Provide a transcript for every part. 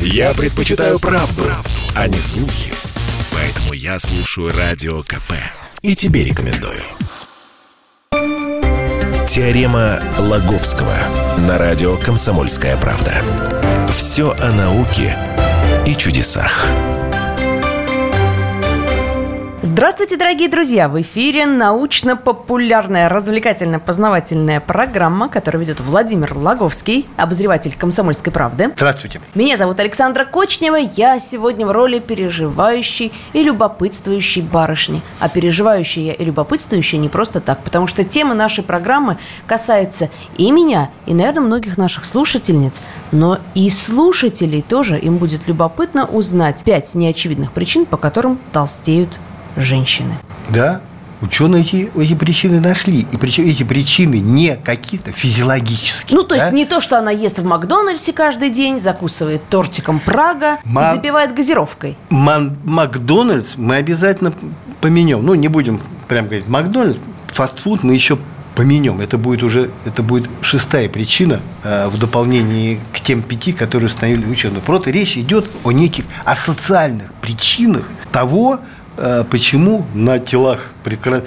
Я предпочитаю правду, правду, а не слухи. Поэтому я слушаю Радио КП. И тебе рекомендую. Теорема Лаговского на радио «Комсомольская правда». Все о науке и чудесах. Здравствуйте, дорогие друзья! В эфире научно-популярная, развлекательно-познавательная программа, которую ведет Владимир Лаговский, обозреватель «Комсомольской правды». Здравствуйте. Меня зовут Александра Кочнева. Я сегодня в роли переживающей и любопытствующей барышни. А переживающая я и любопытствующая не просто так, потому что тема нашей программы касается и меня, и, наверное, многих наших слушательниц, но и слушателей тоже. Им будет любопытно узнать пять неочевидных причин, по которым толстеют женщины. Да, Ученые эти, эти причины нашли. И причем эти причины не какие-то физиологические. Ну, то есть да? не то, что она ест в Макдональдсе каждый день, закусывает тортиком Прага Ма- и запивает газировкой. Ман- Макдональдс мы обязательно поменем. Ну, не будем прям говорить Макдональдс, фастфуд мы еще поменем. Это будет уже это будет шестая причина э, в дополнении к тем пяти, которые установили ученые. Просто речь идет о неких о социальных причинах того, почему на телах прекра-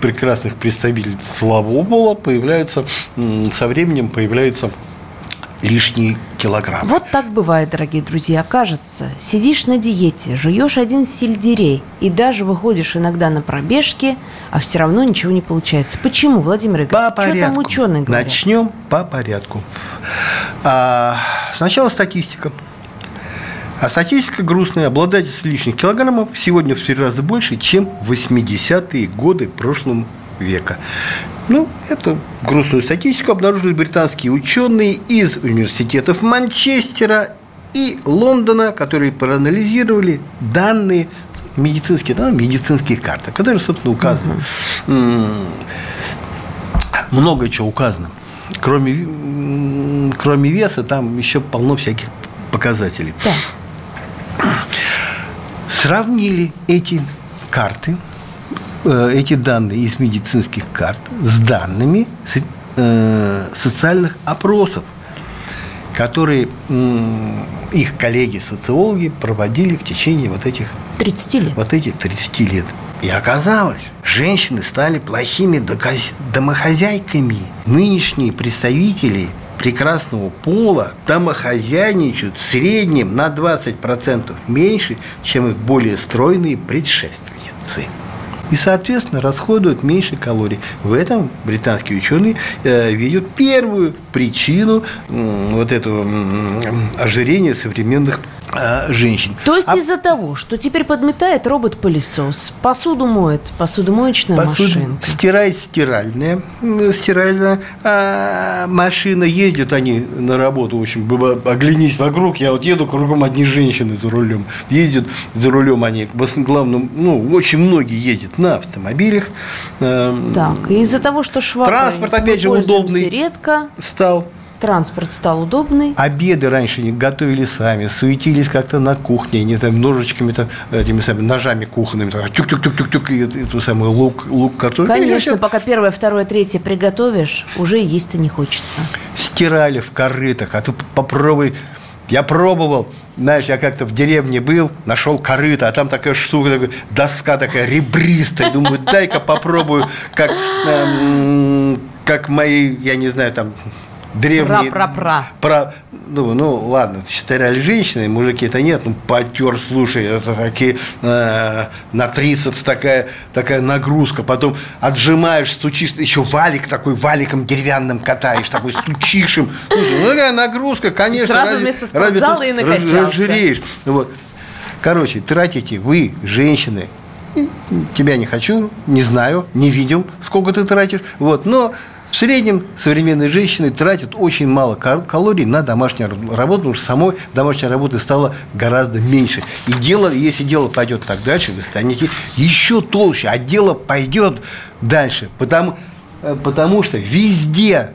прекрасных представителей слабого пола появляются со временем появляются лишние килограммы. Вот так бывает, дорогие друзья. Кажется, сидишь на диете, жуешь один сельдерей и даже выходишь иногда на пробежки, а все равно ничего не получается. Почему, Владимир По Игоревич? Что порядку. там ученые говорят? Начнем по порядку. А, сначала статистика. А статистика грустная. Обладательство лишних килограммов сегодня в три раза больше, чем в 80-е годы прошлого века. Ну, эту грустную статистику обнаружили британские ученые из университетов Манчестера и Лондона, которые проанализировали данные медицинские, да, медицинские карты, которые, собственно, указаны. Много чего указано. Кроме, кроме веса, там еще полно всяких показателей. Да. Сравнили эти карты, э, эти данные из медицинских карт с данными э, социальных опросов, которые их коллеги-социологи проводили в течение вот этих 30 лет. вот этих 30 лет. И оказалось, женщины стали плохими домохозяйками. Нынешние представители прекрасного пола домохозяйничают в среднем на 20% меньше, чем их более стройные предшественницы. И, соответственно, расходуют меньше калорий. В этом британские ученые э, видят первую причину вот этого ожирения современных женщин. То есть А из-за того, что теперь подметает робот-пылесос, посуду моет посудомоечная Посуду машинка. Стирает стиральная, стиральная а, машина. Ездят они на работу, в общем, оглянись вокруг. Я вот еду, кругом одни женщины за рулем. Ездят за рулем они, в основном, ну, очень многие ездят на автомобилях. Эм, Так, и из-за того, что шваброй Транспорт, опять же, удобный. редко, Стал. Транспорт стал удобный. Обеды раньше не готовили сами, суетились как-то на кухне, не там ножичками, там, этими самыми ножами кухонными, так, тюк-тюк-тюк-тюк, и эту, самую лук, лук, картофель. Конечно, пока первое, второе, третье приготовишь, уже есть-то не хочется. стирали в корытах, а ты попробуй. Я пробовал, знаешь, я как-то в деревне был, нашел корыто, а там такая штука, такая, доска такая ребристая. Думаю, дай-ка попробую, как, эм, как мои, я не знаю, там, древние... Пра-пра-пра. Про, ну, ну, ладно, стреляли женщины, мужики-то нет, ну, потер, слушай, это такие, э, на трицепс такая, такая нагрузка, потом отжимаешь, стучишь, еще валик такой, валиком деревянным катаешь, такой стучишь им. Слушай, ну, такая нагрузка, конечно. сразу разве- вместо спортзала разве и накачался. разжиреешь. Вот. Короче, тратите вы, женщины, тебя не хочу, не знаю, не видел, сколько ты тратишь, вот, но в среднем современные женщины тратят очень мало кал- калорий на домашнюю раб- работу, потому что самой домашней работы стало гораздо меньше. И дело, если дело пойдет так дальше, вы станете еще толще, а дело пойдет дальше, потому, э, потому что везде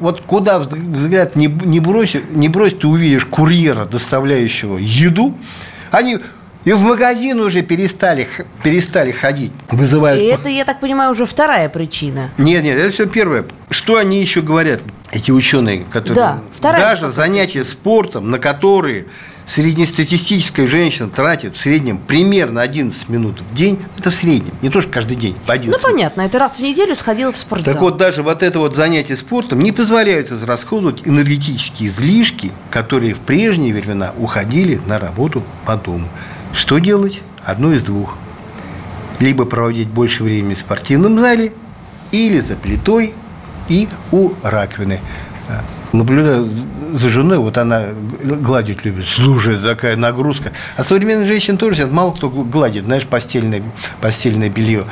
Вот куда взгляд не, не, брось, не брось, ты увидишь курьера, доставляющего еду, они И в магазин уже перестали, перестали ходить. Вызывают... И это, я так понимаю, уже вторая причина. Нет, нет, это все первое. Что они еще говорят, эти ученые, которые... Да, вторая Даже занятия спортом, на которые среднестатистическая женщина тратит в среднем примерно 11 минут в день, это в среднем, не то, что каждый день, по 11 Ну, понятно, это раз в неделю сходила в спортзал. Так вот, даже вот это вот занятие спортом не позволяет израсходовать энергетические излишки, которые в прежние времена уходили на работу по дому. Что делать? Одно из двух. Либо проводить больше времени в спортивном зале, или за плитой и у раковины. А, Наблюдаю за женой, вот она гладить любит. Слушай, такая нагрузка. А современные женщины тоже сейчас мало кто гладит, знаешь, постельное, постельное белье.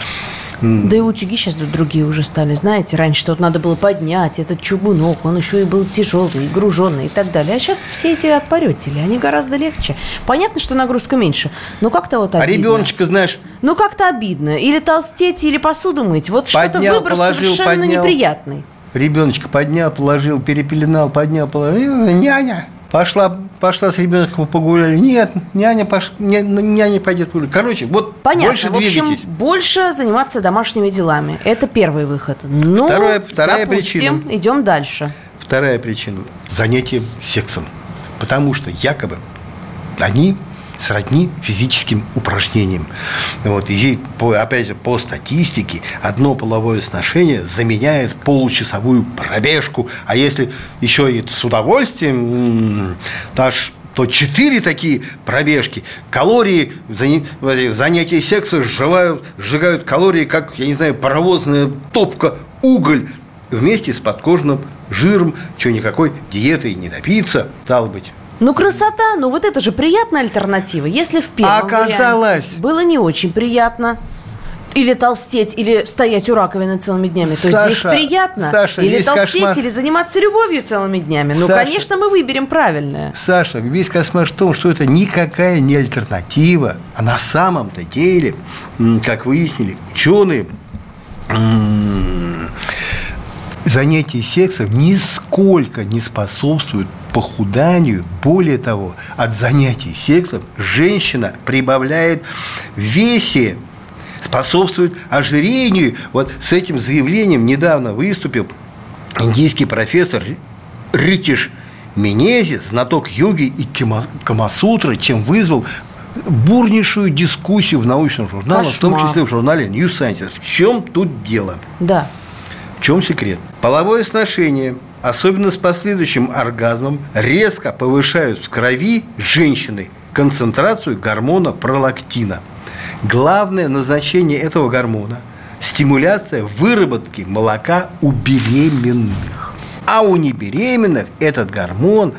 Да и утюги сейчас другие уже стали, знаете, раньше тут надо было поднять этот чугунок, он еще и был тяжелый, и груженный и так далее. А сейчас все эти отпаретели, они гораздо легче. Понятно, что нагрузка меньше, но как-то вот А обидно. ребеночка, знаешь, Ну как-то обидно. Или толстеть, или посуду мыть. Вот что-то выбор положил, совершенно поднял. неприятный. Ребеночка поднял, положил, перепеленал, поднял, положил. Няня пошла, пошла с ребенком погуляли. Нет, няня, пош... ня- няня пойдет гулять. Короче, вот Понятно. больше в общем, двигайтесь. больше заниматься домашними делами. Это первый выход. Ну, Вторая- вторая допустим, причина. идем дальше. Вторая причина – занятие сексом. Потому что якобы они сродни физическим упражнениям. Вот, и по, опять же, по статистике, одно половое сношение заменяет получасовую пробежку. А если еще и с удовольствием, м, то четыре такие пробежки, калории, занятия секса сжигают, сжигают калории, как, я не знаю, паровозная топка, уголь, вместе с подкожным жиром, что никакой диетой не добиться, стало быть. Ну, красота, ну вот это же приятная альтернатива. Если в первом Оказалось. варианте было не очень приятно, или толстеть, или стоять у раковины целыми днями, то Саша, здесь приятно. Саша, или толстеть, кошмар- или заниматься любовью целыми днями. Ну, Саша. конечно, мы выберем правильное. Саша, весь космос в том, что это никакая не альтернатива, а на самом-то деле, как выяснили ученые, м, занятие сексом нисколько не способствует похуданию. Более того, от занятий сексом женщина прибавляет в весе, способствует ожирению. Вот с этим заявлением недавно выступил индийский профессор Ритиш Менезис, знаток йоги и камасутры, чем вызвал бурнейшую дискуссию в научном журнале, в том Кошмар. числе в журнале New Scientist. В чем тут дело? Да. В чем секрет? Половое сношение, особенно с последующим оргазмом, резко повышают в крови женщины концентрацию гормона пролактина. Главное назначение этого гормона – стимуляция выработки молока у беременных. А у небеременных этот гормон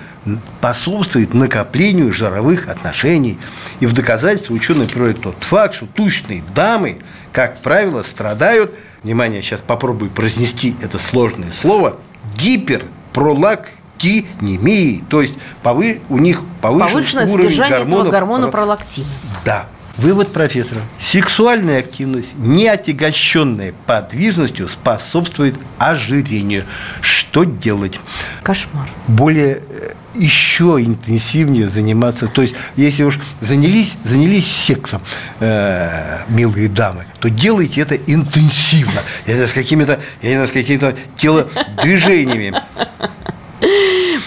способствует накоплению жировых отношений. И в доказательство ученые приводят тот факт, что тучные дамы, как правило, страдают, внимание, сейчас попробую произнести это сложное слово, гиперпролактинемией, то есть повы- у них повышен Повышенное уровень содержание этого гормона гормона про- пролактина. да. Вывод профессора. Сексуальная активность, не отягощенная подвижностью, способствует ожирению. Что делать? Кошмар. Более э, еще интенсивнее заниматься. То есть, если уж занялись, занялись сексом, э, милые дамы, то делайте это интенсивно. Знаю, с какими-то, я не знаю, с какими-то телодвижениями.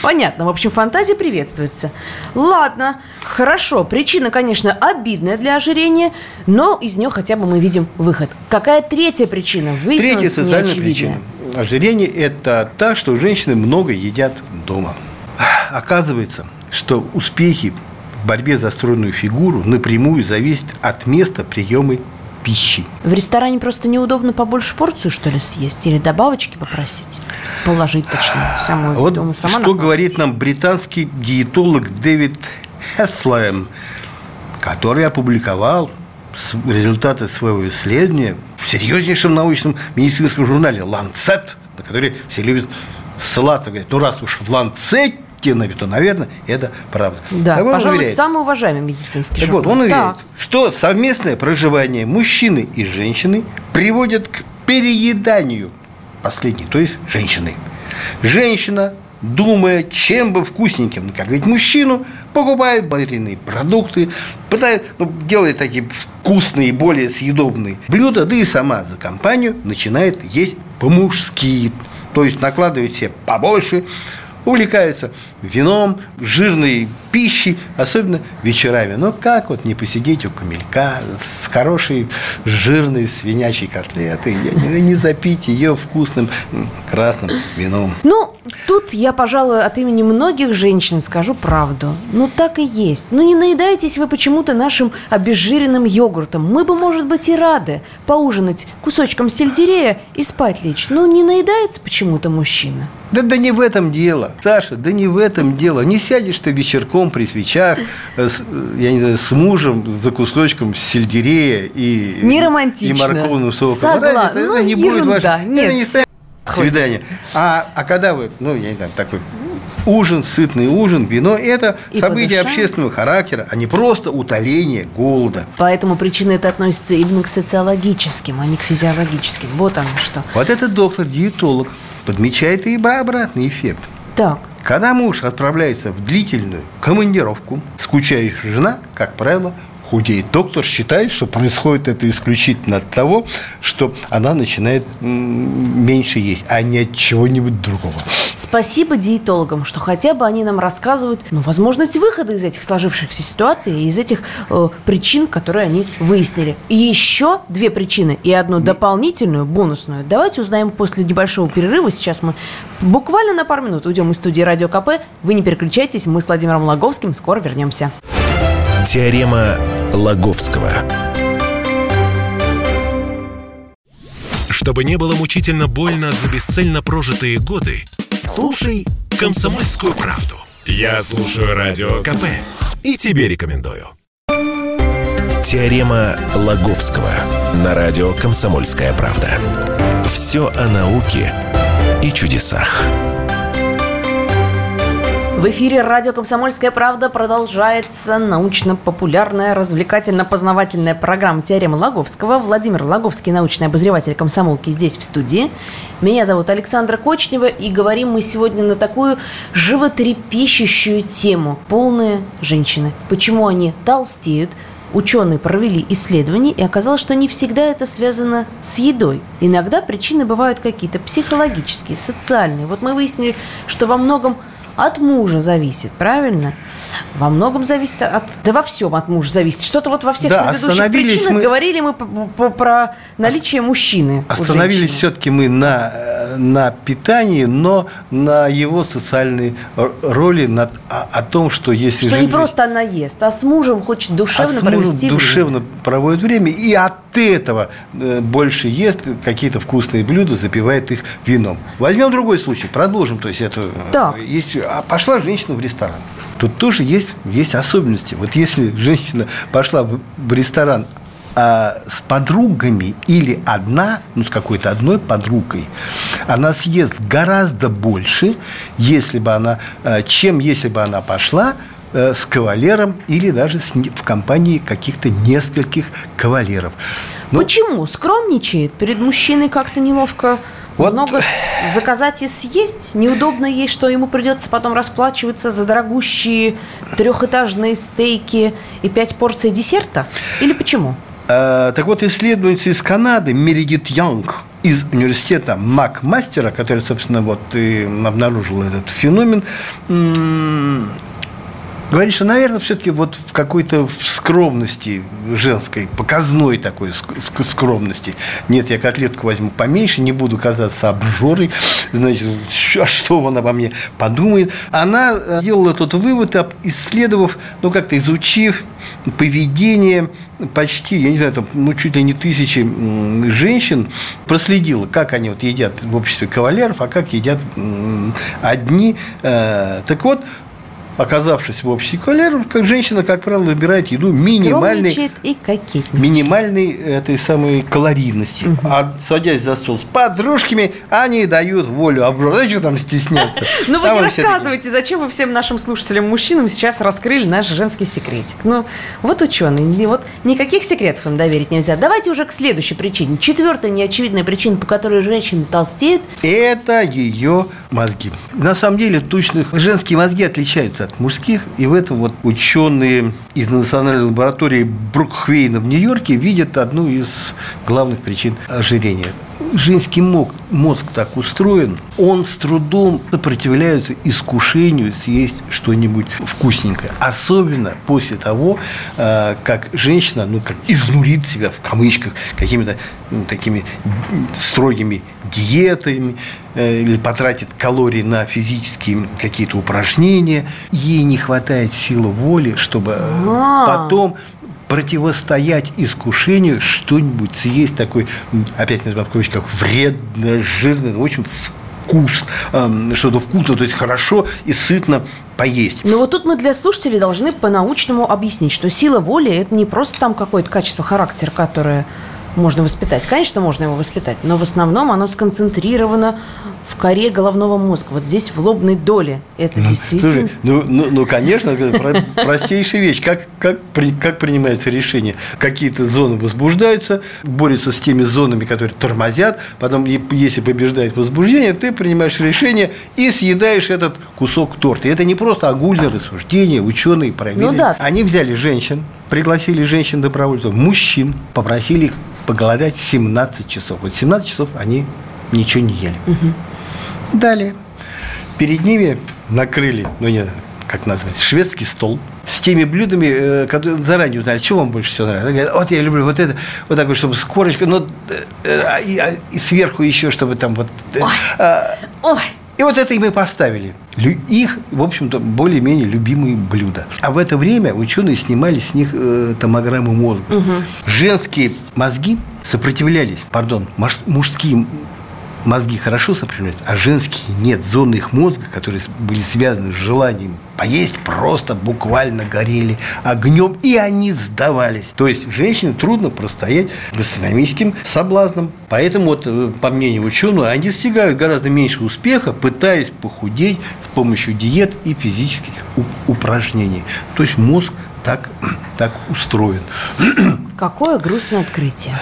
Понятно. В общем, фантазия приветствуется. Ладно, хорошо. Причина, конечно, обидная для ожирения, но из нее хотя бы мы видим выход. Какая третья причина? Третья Выяснилось социальная неочевидная. причина. Ожирение – это та, что женщины много едят дома. Оказывается, что успехи в борьбе за стройную фигуру напрямую зависят от места приема пищи. В ресторане просто неудобно побольше порцию, что ли, съесть? Или добавочки попросить? Положить, точнее, самой Вот дома сама что говорит нам британский диетолог Дэвид Хеслэм, который опубликовал результаты своего исследования в серьезнейшем научном медицинском журнале «Lancet», на который все любят ссылаться, говорят, ну раз уж в «Lancet», то, наверное, это правда. Да, Так пожалуй, уверяет. самый уважаемый медицинский Так вот, журнал. он уверяет, Так. что совместное проживание мужчины и женщины приводит к перееданию последней, то есть женщины. Женщина думая, чем бы вкусненьким накормить мужчину, покупает балеринные продукты, пытает, ну, делает такие вкусные, более съедобные блюда, да и сама за компанию начинает есть по-мужски. То есть накладывает себе побольше, увлекаются вином, жирной пищей, особенно вечерами. Но как вот не посидеть у камелька с хорошей жирной свинячей котлетой, не, не запить ее вкусным красным вином. Ну, тут я, пожалуй, от имени многих женщин скажу правду. Ну, так и есть. Ну, не наедайтесь вы почему-то нашим обезжиренным йогуртом. Мы бы, может быть, и рады поужинать кусочком сельдерея и спать лечь. Ну, не наедается почему-то мужчина. Да, да не в этом дело, Саша, да не в этом дело. Не сядешь ты вечерком при свечах, э, с, я не знаю, с мужем за кусочком сельдерея и, не романтично. и морковным соком. Согласна. это, ну, это не ерунда. будет ваше. Нет. Не стоит свидание. А, а когда вы, ну, я не знаю, такой ужин, сытный ужин, вино – это И событие подышать. общественного характера, а не просто утоление голода. Поэтому причины это относятся именно к социологическим, а не к физиологическим. Вот оно что. Вот этот доктор-диетолог подмечает и обратный эффект. Так, Когда муж отправляется в длительную командировку, скучающая жена, как правило, худеет. Доктор считает, что происходит это исключительно от того, что она начинает меньше есть, а не от чего-нибудь другого. спасибо диетологам, что хотя бы они нам рассказывают ну, возможность выхода из этих сложившихся ситуаций и из этих э, причин, которые они выяснили. И еще две причины и одну дополнительную, бонусную. Давайте узнаем после небольшого перерыва. Сейчас мы буквально на пару минут уйдем из студии Радио КП. Вы не переключайтесь, мы с Владимиром Логовским скоро вернемся. Теорема Лаговского. Чтобы не было мучительно больно за бесцельно прожитые годы, слушай «Комсомольскую правду». Я слушаю Радио КП и тебе рекомендую. Теорема Лаговского на радио «Комсомольская правда». Все о науке и чудесах. В эфире радио «Комсомольская правда» продолжается научно-популярная, развлекательно-познавательная программа «Теорема Лаговского». Владимир Лаговский, научный обозреватель комсомолки, здесь в студии. Меня зовут Александра Кочнева, и говорим мы сегодня на такую животрепещущую тему. Полные женщины. Почему они толстеют, Ученые провели исследования, и оказалось, что не всегда это связано с едой. Иногда причины бывают какие-то психологические, социальные. Вот мы выяснили, что во многом от мужа зависит, правильно? Во многом зависит от... Да во всем от мужа зависит. Что-то вот во всех Да, предыдущих остановились причинах мы- говорили мы про наличие мужчины. Остановились все-таки мы на, э, на питании, но на его социальной роли, на, о, о том, что если Что не жен- просто она ест, а с мужем хочет душевно а с мужем провести время. душевно проводит время, и от этого э, больше ест какие-то вкусные блюда, запивает их вином. Возьмем другой случай, продолжим. То есть это, э, Так. есть, а пошла женщина в ресторан. Тут тоже есть, есть особенности. Вот если женщина пошла в ресторан а, с подругами или одна, ну, с какой-то одной подругой, она съест гораздо больше, если бы она, э, чем если бы она пошла э, с кавалером или даже с в компании каких-то нескольких кавалеров. Ну, Почему? Скромничает? Перед мужчиной как-то неловко Вот. много заказать и съесть? Неудобно ей, что ему придется потом расплачиваться за дорогущие трехэтажные стейки и пять порций десерта? Или почему? Э, так вот, исследовательница из Канады Мередит Янг из университета Макмастера, который, собственно, вот и обнаружил этот феномен, говорит, что, наверное, все-таки вот в какой-то скромности женской, показной такой ск- ск- скромности. Нет, я котлетку возьму поменьше, не буду казаться обжорой, значит, а что она обо мне подумает. Она э, сделала тот вывод, исследовав, ну, как-то изучив поведение почти, я не знаю, там, ну, чуть ли не тысячи женщин, проследила, как они вот едят в обществе кавалеров, а как едят одни. Э, Так вот, оказавшись в обществе кавалеров, как женщина, как правило, выбирает еду минимальной, и кокетничает. минимальной этой самой калорийности. Угу. А садясь за стол с подружками, они дают волю обжора. Знаете, что там стесняться? Ну вы не рассказывайте, зачем вы всем нашим слушателям-мужчинам сейчас раскрыли наш женский секретик. Ну, вот ученые, вот никаких секретов им доверить нельзя. Давайте уже к следующей причине. Четвертая неочевидная причина, по которой женщины толстеют. Это ее мозги. На самом деле, точных женские мозги отличаются от мужских, и в этом вот ученые из национальной лаборатории Брукхвейна в Нью-Йорке видят одну из главных причин ожирения женский мозг, мозг так устроен, он с трудом сопротивляется искушению съесть что-нибудь вкусненькое. Особенно после того, э, как женщина, ну, как изнурит себя, в кавычках, какими-то ну, такими строгими диетами э, или потратит калории на физические какие-то упражнения, ей не хватает силы воли, чтобы а. потом противостоять искушению что-нибудь съесть такой, опять называю в кавычках, вредно, жирно, очень вкус, что-то вкусно, то есть хорошо и сытно поесть. Но вот тут мы для слушателей должны по-научному объяснить, что сила воли – это не просто там какое-то качество характера, которое можно воспитать. Конечно, можно его воспитать, но в основном оно сконцентрировано в коре головного мозга, вот здесь в лобной доле. Это ну, действительно... Слушай, ну, ну, ну, конечно, простейшая вещь. Как, как, при, как принимается решение? Какие-то зоны возбуждаются, борются с теми зонами, которые тормозят. Потом, если побеждает возбуждение, ты принимаешь решение и съедаешь этот кусок торта. И это не просто огульное рассуждение, ученые проверили. Ну, да. Они взяли женщин, пригласили женщин добровольцев, мужчин, попросили их поголодать 17 часов. Вот 17 часов они ничего не ели. Угу. Далее. Перед ними накрыли, ну не, как назвать, шведский стол с теми блюдами, э, которые заранее узнали, что вам больше всего нравится. Говорят, вот я люблю вот это, вот такое, чтобы с корочкой, но э, э, и, а, и сверху еще, чтобы там вот... Ой. А, Ой. И вот это и мы поставили. Их, в общем-то, более-менее любимые блюда. А в это время ученые снимали с них э, томограммы мозга. Угу. Женские мозги сопротивлялись, пардон, мужские мозги хорошо сопротивляются, а женские нет. Зоны их мозга, которые были связаны с желанием поесть, просто буквально горели огнем, и они сдавались. То есть женщине трудно простоять гастрономическим соблазном. Поэтому, вот, э, по мнению ученых, они достигают гораздо меньше успеха, пытаясь похудеть с помощью диет и физических упражнений. То есть мозг так, так устроен. Какое грустное открытие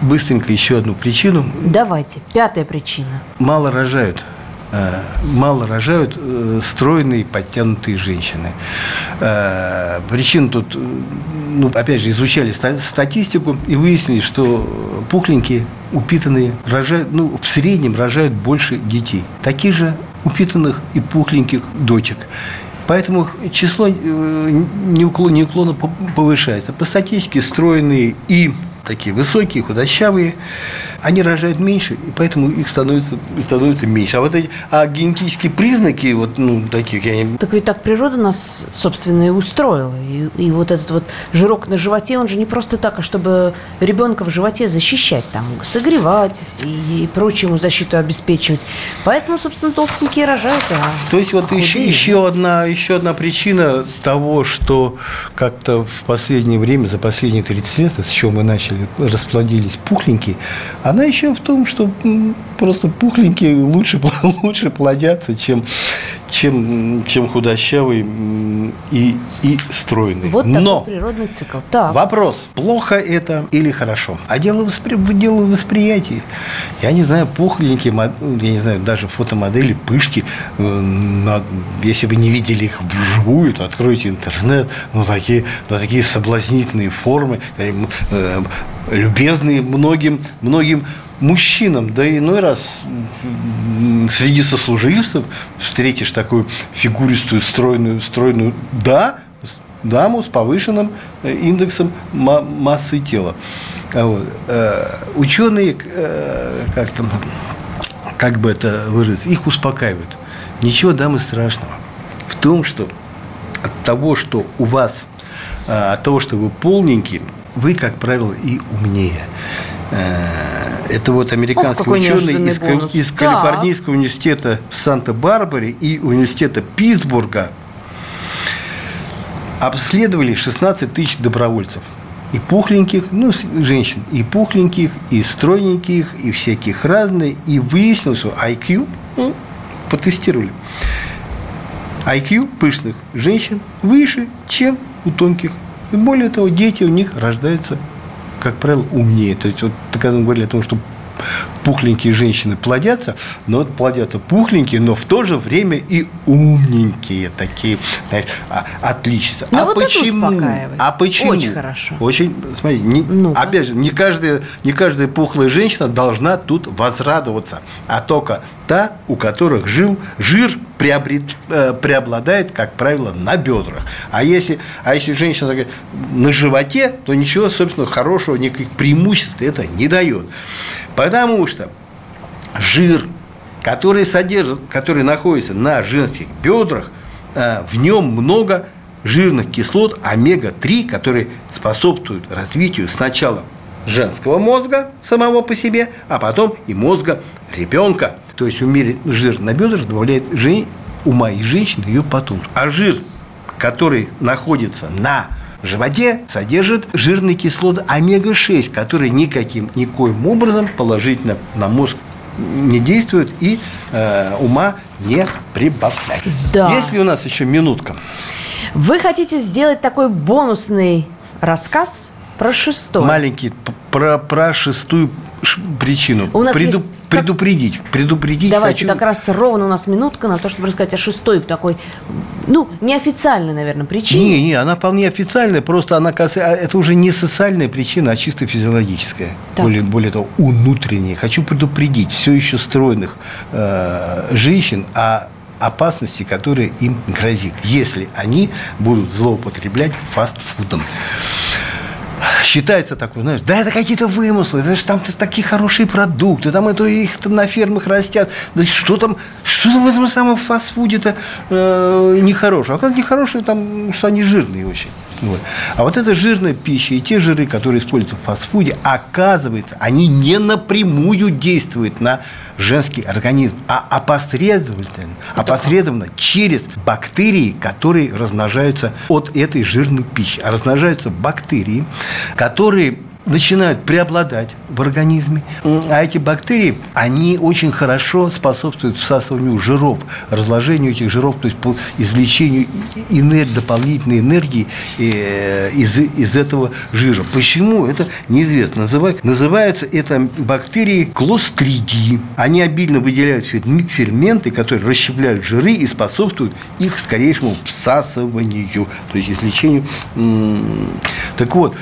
быстренько еще одну причину. Давайте. Пятая причина. Мало рожают. Э, мало рожают э, стройные, подтянутые женщины. Э, причин тут, ну, опять же, изучали статистику и выяснили, что пухленькие, упитанные рожают, ну, в среднем рожают больше детей. Таких же упитанных и пухленьких дочек. Поэтому число неуклонно повышается. По статистике стройные и такие высокие, худощавые, они рожают меньше, и поэтому их становится, становится меньше. А вот эти а генетические признаки, вот, ну, таких, я не... Так ведь так природа нас, собственно, и устроила. И, и вот этот вот жирок на животе, он же не просто так, а чтобы ребенка в животе защищать, там, согревать и, и прочему защиту обеспечивать. Поэтому, собственно, толстенькие рожают. А То есть вот еще, еще, одна, еще одна причина того, что как-то в последнее время, за последние 30 лет, с чего мы начали, расплодились пухленькие, она еще в том, что просто пухленькие лучше, лучше плодятся, чем, чем, чем худощавый и, и стройный. Вот такой Но природный цикл. Так. Вопрос, плохо это или хорошо? А дело, воспри... дело восприятия. Я не знаю, пухленькие, я не знаю, даже фотомодели, пышки, э, если вы не видели их вживую, то откройте интернет, ну такие, ну, такие соблазнительные формы, э, любезные многим, многим мужчинам, да иной раз среди сослуживцев встретишь такую фигуристую, стройную, стройную, да, даму с повышенным э, индексом массы тела. А вот. Э, ученые, э, как, там, как бы это выразить, их успокаивают. Ничего, дамы, страшного. В том, что от того, что у вас, от того, что вы полненький, вы, как правило, и умнее. Это вот американский Ох, ученый из, из Калифорнийского университета в Санта-Барбаре и университета Питтсбурга обследовали 16 тысяч добровольцев. И пухленьких, ну, женщин, и пухленьких, и стройненьких, и всяких разных. И выяснилось, что IQ, ну, потестировали, IQ пышных женщин выше, чем у тонких. И более того, дети у них рождаются, как правило, умнее. То есть, вот когда мы говорили о том, что пухленькие женщины плодятся, но вот плодятся пухленькие, но в то же время и умненькие такие, знаешь, а, отличия. Ну, а вот почему? Это а почему? Очень хорошо. Очень, смотри, не, ну опять же, не каждая, не каждая пухлая женщина должна тут возрадоваться, а только та, у которых жил, жир приобрет, э, преобладает, как правило, на бедрах. А если, а если женщина такая, на животе, то ничего, собственно, хорошего, никаких преимуществ это не дает. Потому что жир, который содержит, который находится на женских бедрах, э, в нем много жирных кислот омега-3, которые способствуют развитию сначала женского мозга самого по себе, а потом и мозга ребенка. То есть умеренный жир на бедрах добавляет жен... ума и женщины ее потомство. А жир, который находится на животе содержит жирные кислоты омега-6, которые никаким, никоим образом положительно на мозг не действуют и э, ума не прибавляют. Да. Есть ли у нас еще минутка? Вы хотите сделать такой бонусный рассказ про шестой? Маленький, про, про шестую причину. У нас Преду, есть предупредить, предупредить Давайте хочу. как раз ровно у нас минутка на то, чтобы рассказать о шестой такой, ну, неофициальной, наверное, причине. Не, не, она вполне официальная, просто она касается, это уже не социальная причина, а чисто физиологическая. Так. Более, более того, внутренняя. Хочу предупредить все еще стройных э, женщин о опасности, которая им грозит, если они будут злоупотреблять фастфудом считается такой, знаешь, да это какие-то вымыслы, это же там такие хорошие продукты, там это их на фермах растят, да что там, что там в этом самом фастфуде-то э, нехорошее, а как нехорошее, там, что они жирные очень. Вот. А вот эта жирная пища и те жиры, которые используются в фастфуде, оказывается, они не напрямую действуют на женский организм, а опосредованно, опосредованно через бактерии, которые размножаются от этой жирной пищи. А размножаются бактерии, которые начинают преобладать в организме. А эти бактерии, они очень хорошо способствуют всасыванию жиров, разложению этих жиров, то есть по извлечению энергии, дополнительной энергии э, из, из этого жира. Почему? Это неизвестно. Называют, называется это бактерии клостридии. Они обильно выделяют ферменты, которые расщепляют жиры и способствуют их скорейшему всасыванию, то есть извлечению. Так вот,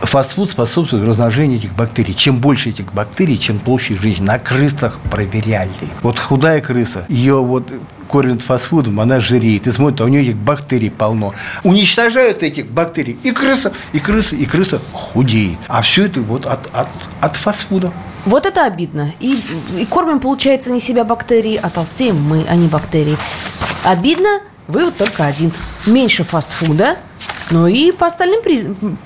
фастфуд способствует размножению этих бактерий. Чем больше этих бактерий, чем толще жизнь. На крысах проверяли. Вот худая крыса, ее вот кормят фастфудом, она жиреет. И смотрит, а у нее этих бактерий полно. Уничтожают этих бактерий. И крыса, и крыса, и крыса худеет. А все это вот от, от, от фастфуда. Вот это обидно. И, и кормим, получается, не себя бактерии, а толстеем мы, а не бактерии. Обидно, вывод только один. Меньше фастфуда, но и по остальным признакам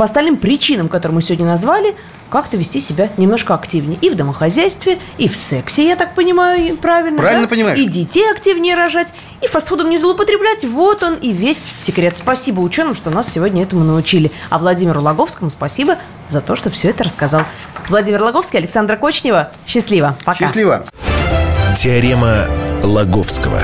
по остальным причинам, которые мы сегодня назвали, как-то вести себя немножко активнее. И в домохозяйстве, и в сексе, я так понимаю, правильно. Правильно да? понимаешь. И детей активнее рожать, и фастфудом не злоупотреблять. Вот он и весь секрет. Спасибо ученым, что нас сегодня этому научили. А Владимиру Логовскому спасибо за то, что все это рассказал. Владимир Логовский, Александра Кочнева. Счастливо. Пока. Счастливо. Теорема Логовского.